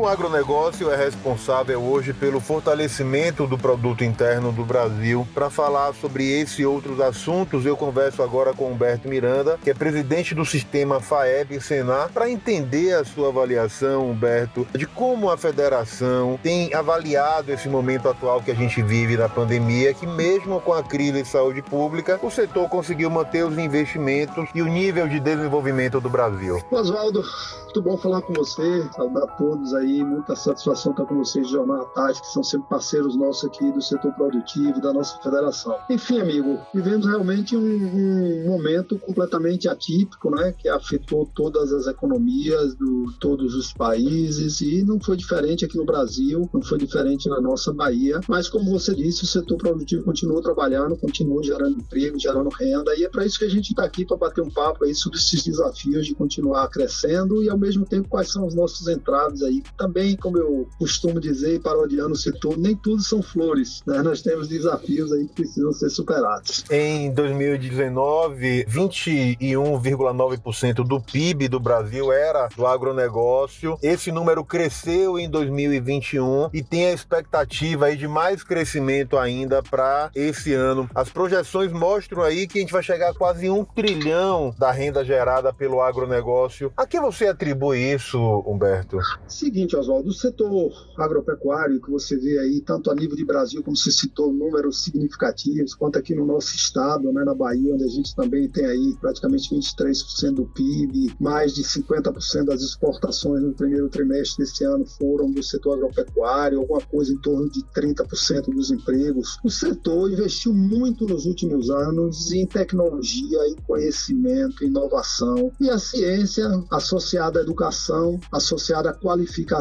O agronegócio é responsável hoje pelo fortalecimento do produto interno do Brasil. Para falar sobre esse e outros assuntos, eu converso agora com Humberto Miranda, que é presidente do sistema FAEB Senar, para entender a sua avaliação, Humberto, de como a federação tem avaliado esse momento atual que a gente vive na pandemia, que mesmo com a crise de saúde pública, o setor conseguiu manter os investimentos e o nível de desenvolvimento do Brasil. Oswaldo, muito bom falar com você, saudar todos aí, muita satisfação estar com vocês de à Tarde, que são sempre parceiros nossos aqui do setor produtivo, da nossa federação. Enfim, amigo, vivemos realmente um, um momento completamente atípico, né, que afetou todas as economias de todos os países e não foi diferente aqui no Brasil, não foi diferente na nossa Bahia, mas como você disse, o setor produtivo continuou trabalhando, continuou gerando emprego, gerando renda e é para isso que a gente está aqui para bater um papo aí sobre esses desafios de continuar crescendo e ao mesmo tempo quais são os nossos entraves aí. Também, como eu costumo dizer, parodiando o setor, nem tudo são flores, né? Nós temos desafios aí que precisam ser superados. Em 2019, 21,9% do PIB do Brasil era do agronegócio. Esse número cresceu em 2021 e tem a expectativa aí de mais crescimento ainda para esse ano. As projeções mostram aí que a gente vai chegar a quase um trilhão da renda gerada pelo agronegócio. A que você atribui isso, Humberto? Seguinte, Oswaldo, o setor agropecuário que você vê aí, tanto a nível de Brasil, como você citou, números significativos, quanto aqui no nosso estado, né, na Bahia, onde a gente também tem aí praticamente 23% do PIB, mais de 50% das exportações no primeiro trimestre desse ano foram do setor agropecuário, alguma coisa em torno de 30% dos empregos. O setor investiu muito nos últimos anos em tecnologia, em conhecimento, inovação e a ciência associada à educação, associada à qualificação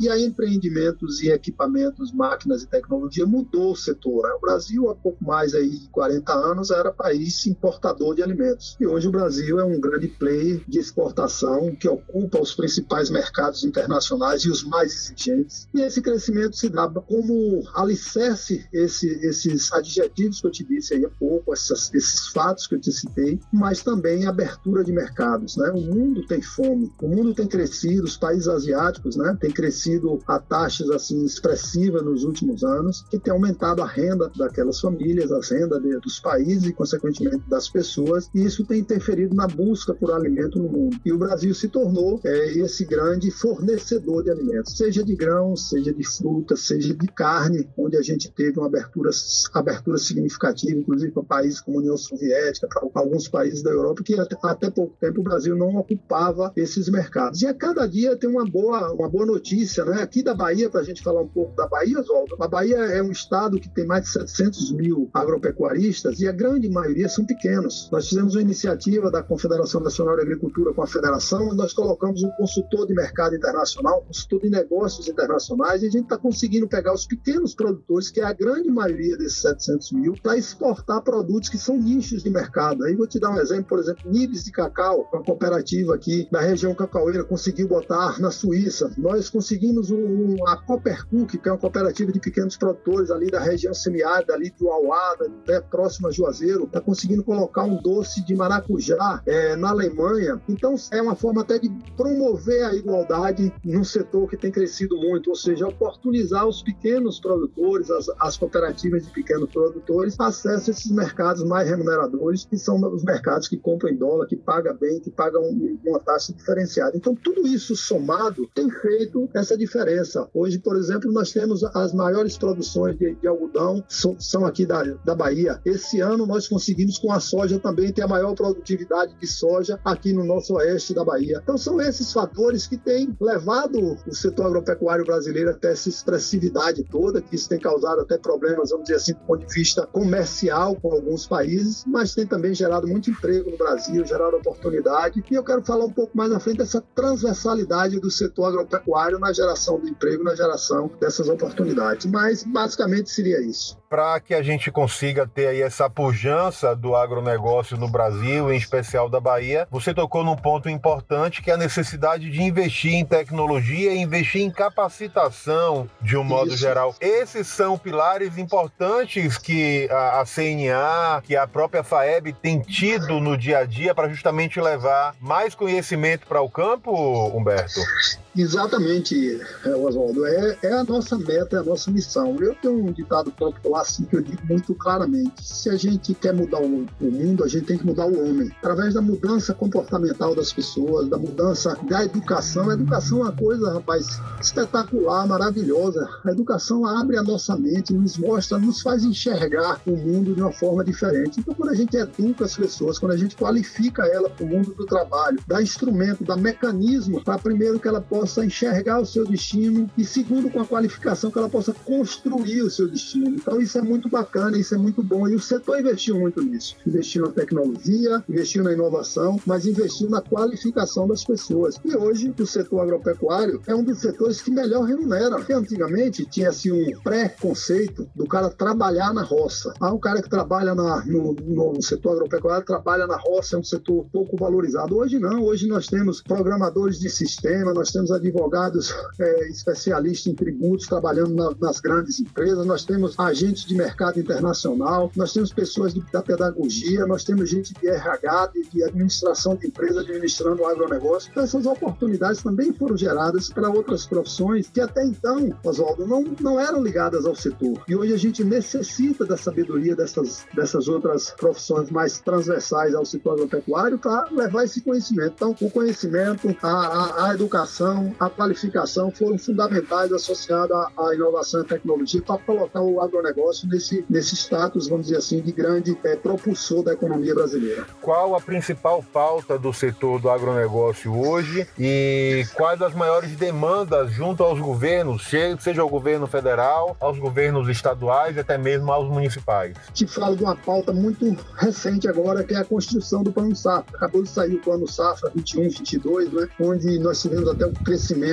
e a empreendimentos e equipamentos, máquinas e tecnologia mudou o setor. Né? O Brasil, há pouco mais aí de 40 anos, era país importador de alimentos. E hoje o Brasil é um grande player de exportação que ocupa os principais mercados internacionais e os mais exigentes. E esse crescimento se dá como alicerce esse, esses adjetivos que eu te disse aí há pouco, essas, esses fatos que eu te citei, mas também abertura de mercados. Né? O mundo tem fome, o mundo tem crescido, os países asiáticos né, têm crescido a taxas assim expressivas nos últimos anos, que tem aumentado a renda daquelas famílias, a renda de, dos países e, consequentemente, das pessoas, e isso tem interferido na busca por alimento no mundo. E o Brasil se tornou é, esse grande fornecedor de alimentos, seja de grãos, seja de frutas, seja de carne, onde a gente teve uma abertura, abertura significativa, inclusive para países como a União Soviética, para alguns países da Europa, que até, até pouco tempo o Brasil não ocupava esses mercados. E a cada dia tem uma boa, uma boa notícia, né? Aqui da Bahia, para a gente falar um pouco da Bahia, Oswaldo, a Bahia é um estado que tem mais de 700 mil agropecuaristas e a grande maioria são pequenos. Nós fizemos uma iniciativa da Confederação Nacional de Agricultura com a Federação e nós colocamos um consultor de mercado internacional, um consultor de negócios internacionais e a gente está conseguindo pegar os pequenos produtores, que é a grande maioria desses 700 mil, para exportar produtos que são nichos de mercado. Aí vou te dar um exemplo, por exemplo, Nibs de Cacau, uma cooperativa aqui da região cacaueira, conseguiu botar na Suíça. Nós conseguimos um, a Coppercook, que é uma cooperativa de pequenos produtores ali da região semiárida, ali do Auada, né, próximo a Juazeiro, está conseguindo colocar um doce de maracujá é, na Alemanha. Então, é uma forma até de promover a igualdade num setor que tem crescido muito, ou seja, oportunizar os pequenos produtores, as, as cooperativas de pequenos produtores, acesso a esses mercados mais remuneradores, que são os mercados que compram em dólar, que pagam bem, que pagam uma taxa diferenciada. Então, tudo isso somado tem feito essa diferença. Hoje, por exemplo, nós temos as maiores produções de, de algodão, são, são aqui da, da Bahia. Esse ano nós conseguimos com a soja também ter a maior produtividade de soja aqui no nosso oeste da Bahia. Então, são esses fatores que têm levado o setor agropecuário brasileiro até essa expressividade toda, que isso tem causado até problemas, vamos dizer assim, do ponto de vista comercial com alguns países, mas tem também gerado muito emprego no Brasil, gerado oportunidade. E eu quero falar um pouco mais à frente dessa transversalidade do setor agropecuário na geração do emprego, na geração dessas oportunidades. Mas basicamente seria isso para que a gente consiga ter aí essa pujança do agronegócio no Brasil, em especial da Bahia, você tocou num ponto importante que é a necessidade de investir em tecnologia e investir em capacitação de um modo Isso. geral. Esses são pilares importantes que a, CNA, que a própria FAEB tem tido no dia a dia para justamente levar mais conhecimento para o campo, Humberto? Exatamente, é, Oswaldo. É, é a nossa meta, é a nossa missão. Eu tenho um ditado popular assim que eu digo muito claramente: se a gente quer mudar o, o mundo, a gente tem que mudar o homem. Através da mudança comportamental das pessoas, da mudança da educação. A educação é uma coisa, rapaz, espetacular, maravilhosa. A educação abre a nossa mente, nos mostra, nos faz enxergar o mundo de uma forma diferente. Então, quando a gente educa as pessoas, quando a gente qualifica ela para o mundo do trabalho, dá instrumento, dá mecanismo para primeiro que ela possa enxergar o seu destino e segundo com a qualificação que ela possa construir o seu destino. Então, isso é muito bacana, isso é muito bom e o setor investiu muito nisso. Investiu na tecnologia, investiu na inovação, mas investiu na qualificação das pessoas. E hoje, o setor agropecuário é um dos setores que melhor remunera. Porque antigamente tinha assim um pré-conceito do cara trabalhar na roça. Ah, o cara que trabalha na, no, no setor agropecuário trabalha na roça, é um setor pouco valorizado. Hoje não, hoje nós temos programadores de sistema, nós temos advogados é, especialistas em tributos trabalhando na, nas grandes empresas, nós temos agentes de mercado internacional, nós temos pessoas de, da pedagogia, nós temos gente de RH, de, de administração de empresa administrando o agronegócio. Então, essas oportunidades também foram geradas para outras profissões que até então, Oswaldo, não, não eram ligadas ao setor. E hoje a gente necessita da sabedoria dessas, dessas outras profissões mais transversais ao setor agropecuário para levar esse conhecimento. Então, o conhecimento, a, a, a educação, a qualificação foram fundamentais associadas à, inovação e tecnologia para colocar o agronegócio nesse, nesse status, vamos dizer assim, de grande é, propulsor da economia brasileira. Qual a principal pauta do setor do agronegócio hoje e quais as maiores demandas junto aos governos, seja ao governo federal, aos governos estaduais e até mesmo aos municipais? Te falo de uma pauta muito recente agora, que é a construção do Plano Safra. Acabou de sair o Plano Safra 21, 22, né, onde nós tivemos até um crescimento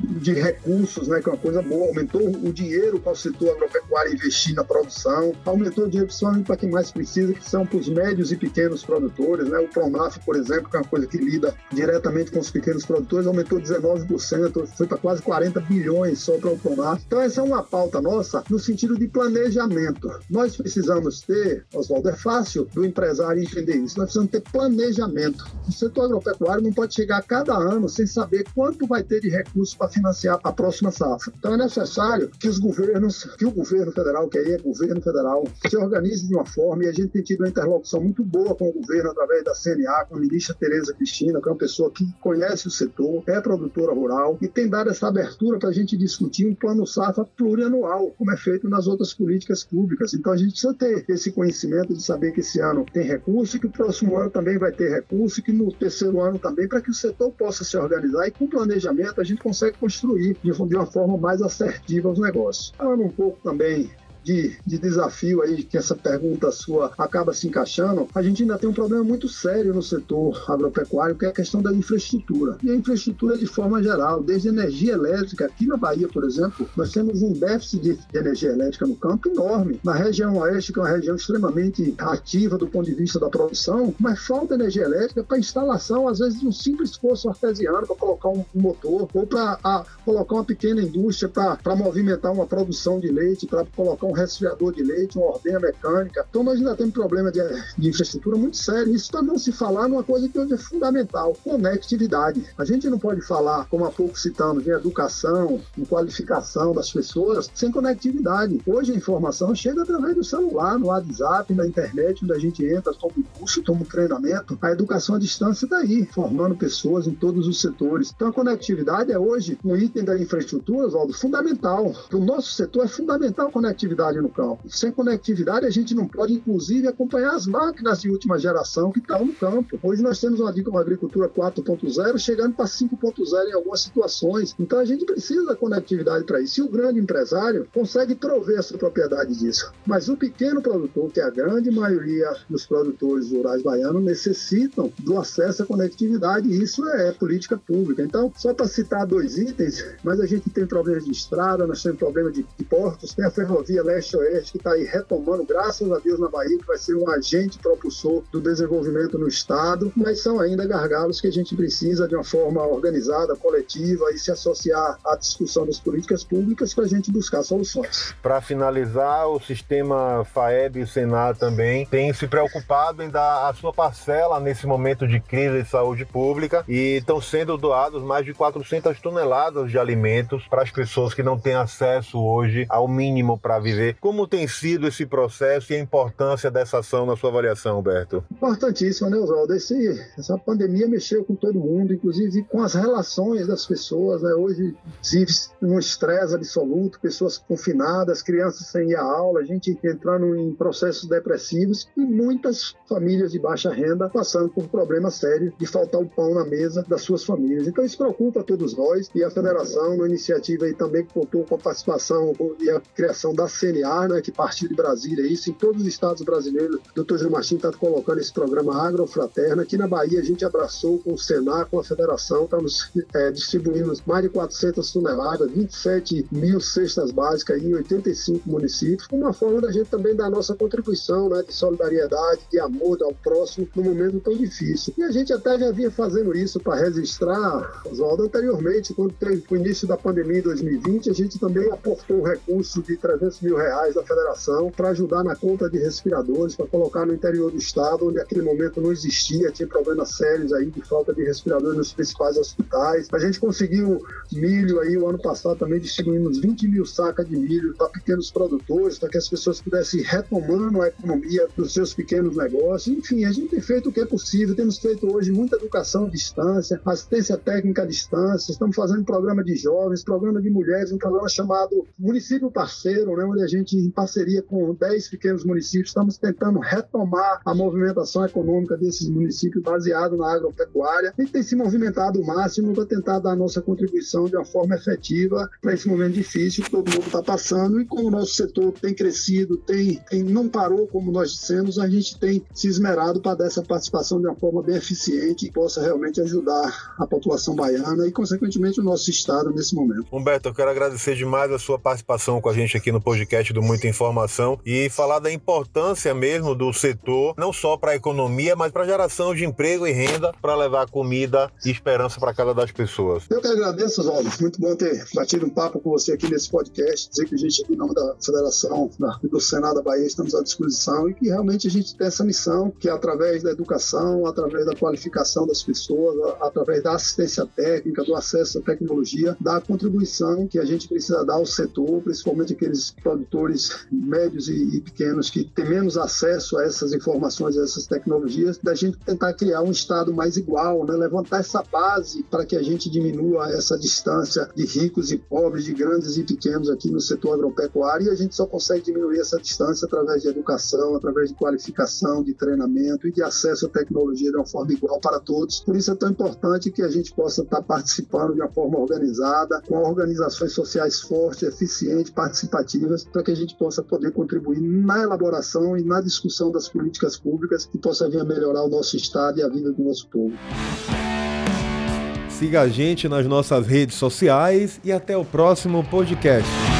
de recursos, né, que é uma coisa boa, aumentou o dinheiro para o setor agropecuário investir na produção, aumentou o dinheiro para quem mais precisa, que são para os médios e pequenos produtores, né, o Pronaf, por exemplo, que é uma coisa que lida diretamente com os pequenos produtores, aumentou 19%, foi para quase 40 bilhões só para o Pronaf. Então essa é uma pauta nossa no sentido de planejamento. Nós precisamos ter, Oswaldo, é fácil do empresário entender isso, nós precisamos ter planejamento. O setor agropecuário não pode chegar a cada ano sem saber quanto vai ter de recursos para financiar a próxima safra. Então é necessário que os governos, que o governo federal, que aí é governo federal, se organize de uma forma, e a gente tem tido uma interlocução muito boa com o governo através da CNA, com a ministra Tereza Cristina, que é uma pessoa que conhece o setor, é produtora rural e tem dado essa abertura para a gente discutir um plano safra plurianual, como é feito nas outras políticas públicas. Então a gente precisa ter esse conhecimento de saber que esse ano tem recurso, que o próximo ano também vai ter recurso, que no terceiro ano também, para que o setor possa se organizar e com planejamento a gente consegue construir de uma forma mais assertiva os negócios. Falando um pouco também de, de desafio aí que essa pergunta sua acaba se encaixando, a gente ainda tem um problema muito sério no setor agropecuário, que é a questão da infraestrutura. E a infraestrutura de forma geral, desde energia elétrica, aqui na Bahia, por exemplo, nós temos um déficit de energia elétrica no campo enorme. Na região oeste, que é uma região extremamente ativa do ponto de vista da produção, mas falta energia elétrica para instalação, às vezes, de um simples poço artesiano para colocar um motor, ou para colocar uma pequena indústria para movimentar uma produção de leite, para colocar um um resfriador de leite, uma ordenha mecânica. Então nós ainda temos problema de, de infraestrutura muito sério. Isso para não se falar numa coisa que hoje é fundamental, conectividade. A gente não pode falar, como há pouco citamos, em educação, em qualificação das pessoas, sem conectividade. Hoje a informação chega através do celular, no WhatsApp, na internet, onde a gente entra, toma um curso, toma um treinamento. A educação à distância está aí, formando pessoas em todos os setores. Então a conectividade é hoje um item da infraestrutura, Oswaldo, fundamental. Para o nosso setor é fundamental a conectividade conectividade no campo. Sem conectividade, a gente não pode, inclusive, acompanhar as máquinas de última geração que estão no campo. Hoje nós temos uma, agricultura 4.0 chegando para 5.0 em algumas situações. Então a gente precisa da conectividade para isso. E o grande empresário consegue prover a sua propriedade disso. Mas o pequeno produtor, que é a grande maioria dos produtores rurais baianos, necessitam do acesso à conectividade. E isso é política pública. Então, só para citar dois itens, mas a gente tem problemas de estrada, nós temos problemas de, de portos, tem a ferrovia leste-oeste, que está aí retomando, graças a Deus, na Bahia, que vai ser um agente propulsor do desenvolvimento no Estado, mas são ainda gargalos que a gente precisa, de uma forma organizada, coletiva, e se associar à discussão das políticas públicas para a gente buscar soluções. Para finalizar, o sistema FAEB e o Senado também tem se preocupado em dar a sua parcela nesse momento de crise de saúde pública e estão sendo doados mais de 400 toneladas de alimentos para as pessoas que não têm acesso hoje ao mínimo para viver. Como tem sido esse processo e a importância dessa ação na sua avaliação, Alberto? Importantíssimo, né, Oswaldo? Esse, essa pandemia mexeu com todo mundo, inclusive com as relações das pessoas. Né? Hoje vive um estresse absoluto, pessoas confinadas, crianças sem ir à aula, gente entrando em processos depressivos e muitas famílias de baixa renda passando por problemas sérios de faltar o pão na mesa das suas famílias. Então isso preocupa todos nós e a federação, uma iniciativa aí também que contou com a participação e a criação da CNA, né, que partiu de Brasília, isso em todos os estados brasileiros. O Dr. João Martins está colocando esse programa Agrofraterna. Aqui na Bahia a gente abraçou com o Senar, com a federação, estamos é, distribuindo mais de 400 toneladas, 27 mil cestas básicas em 85 municípios, uma forma da gente também dar nossa contribuição né, de solidariedade, de amor ao próximo num momento tão difícil. E a gente até já vinha fazendo isso para registrar, Oswaldo, anteriormente, quando teve o início da pandemia em 2020, a gente também aportou um recurso de 300 mil reais da federação para ajudar na conta de respiradores, para colocar no interior do estado, onde naquele momento não existia, tinha problemas sérios aí de falta de respiradores nos principais hospitais. A gente conseguiu milho aí o ano passado também distribuímos 20 mil sacas de milho para pequenos produtores, para que as pessoas pudessem ir retomando a economia dos seus pequenos negócios. Enfim, a gente tem feito o que é possível, temos feito hoje muita educação à distância, assistência técnica à distância, estamos fazendo programa de jovens, programa de mulheres, um programa chamado Município Parceiro, né, onde a gente, em parceria com 10 pequenos municípios, estamos tentando retomar a movimentação econômica desses municípios baseado na agropecuária. A gente tem se movimentado o máximo para tentar dar a nossa contribuição de uma forma efetiva para esse momento difícil que todo mundo está passando e como o nosso setor tem crescido, tem, tem, não parou, como nós dissemos, a gente tem se esmerado para dar essa participação de uma forma bem eficiente e possa realmente ajudar a população baiana e, consequentemente, o nosso estado nesse momento. Humberto, eu quero agradecer demais a sua participação com a gente aqui no podcast do Muita Informação e falar da importância mesmo do setor, não só para a economia, mas para a geração de emprego e renda, para levar comida e esperança para cada das pessoas. Eu que agradeço, Oswaldo. Muito bom ter batido um papo com você aqui nesse podcast, dizer que a gente, em nome da Federação do Senado da Bahia, estamos à disposição e que realmente a gente tem essa missão, que é através da educação, através da qualificação das pessoas, através da assistência técnica, do acesso à tecnologia, da contribuição que a gente precisa dar ao setor, principalmente aqueles produtores médios e, pequenos que têm menos acesso a essas informações, a essas tecnologias, da gente tentar criar um Estado mais igual, né? levantar essa base para que a gente diminua essa distância de ricos e pobres, de grandes e pequenos aqui no setor agropecuário, e a gente só consegue diminuir essa distância através de educação, através de qualificação, de treinamento e de acesso à tecnologia de uma forma igual para todos. Por isso é tão importante que a gente possa estar participando de uma forma organizada, com organizações sociais fortes, eficientes, participativas, para que a gente possa poder contribuir na elaboração e na discussão das políticas públicas que possa vir a melhorar o nosso Estado e a vida do nosso povo. Siga a gente nas nossas redes sociais e até o próximo podcast.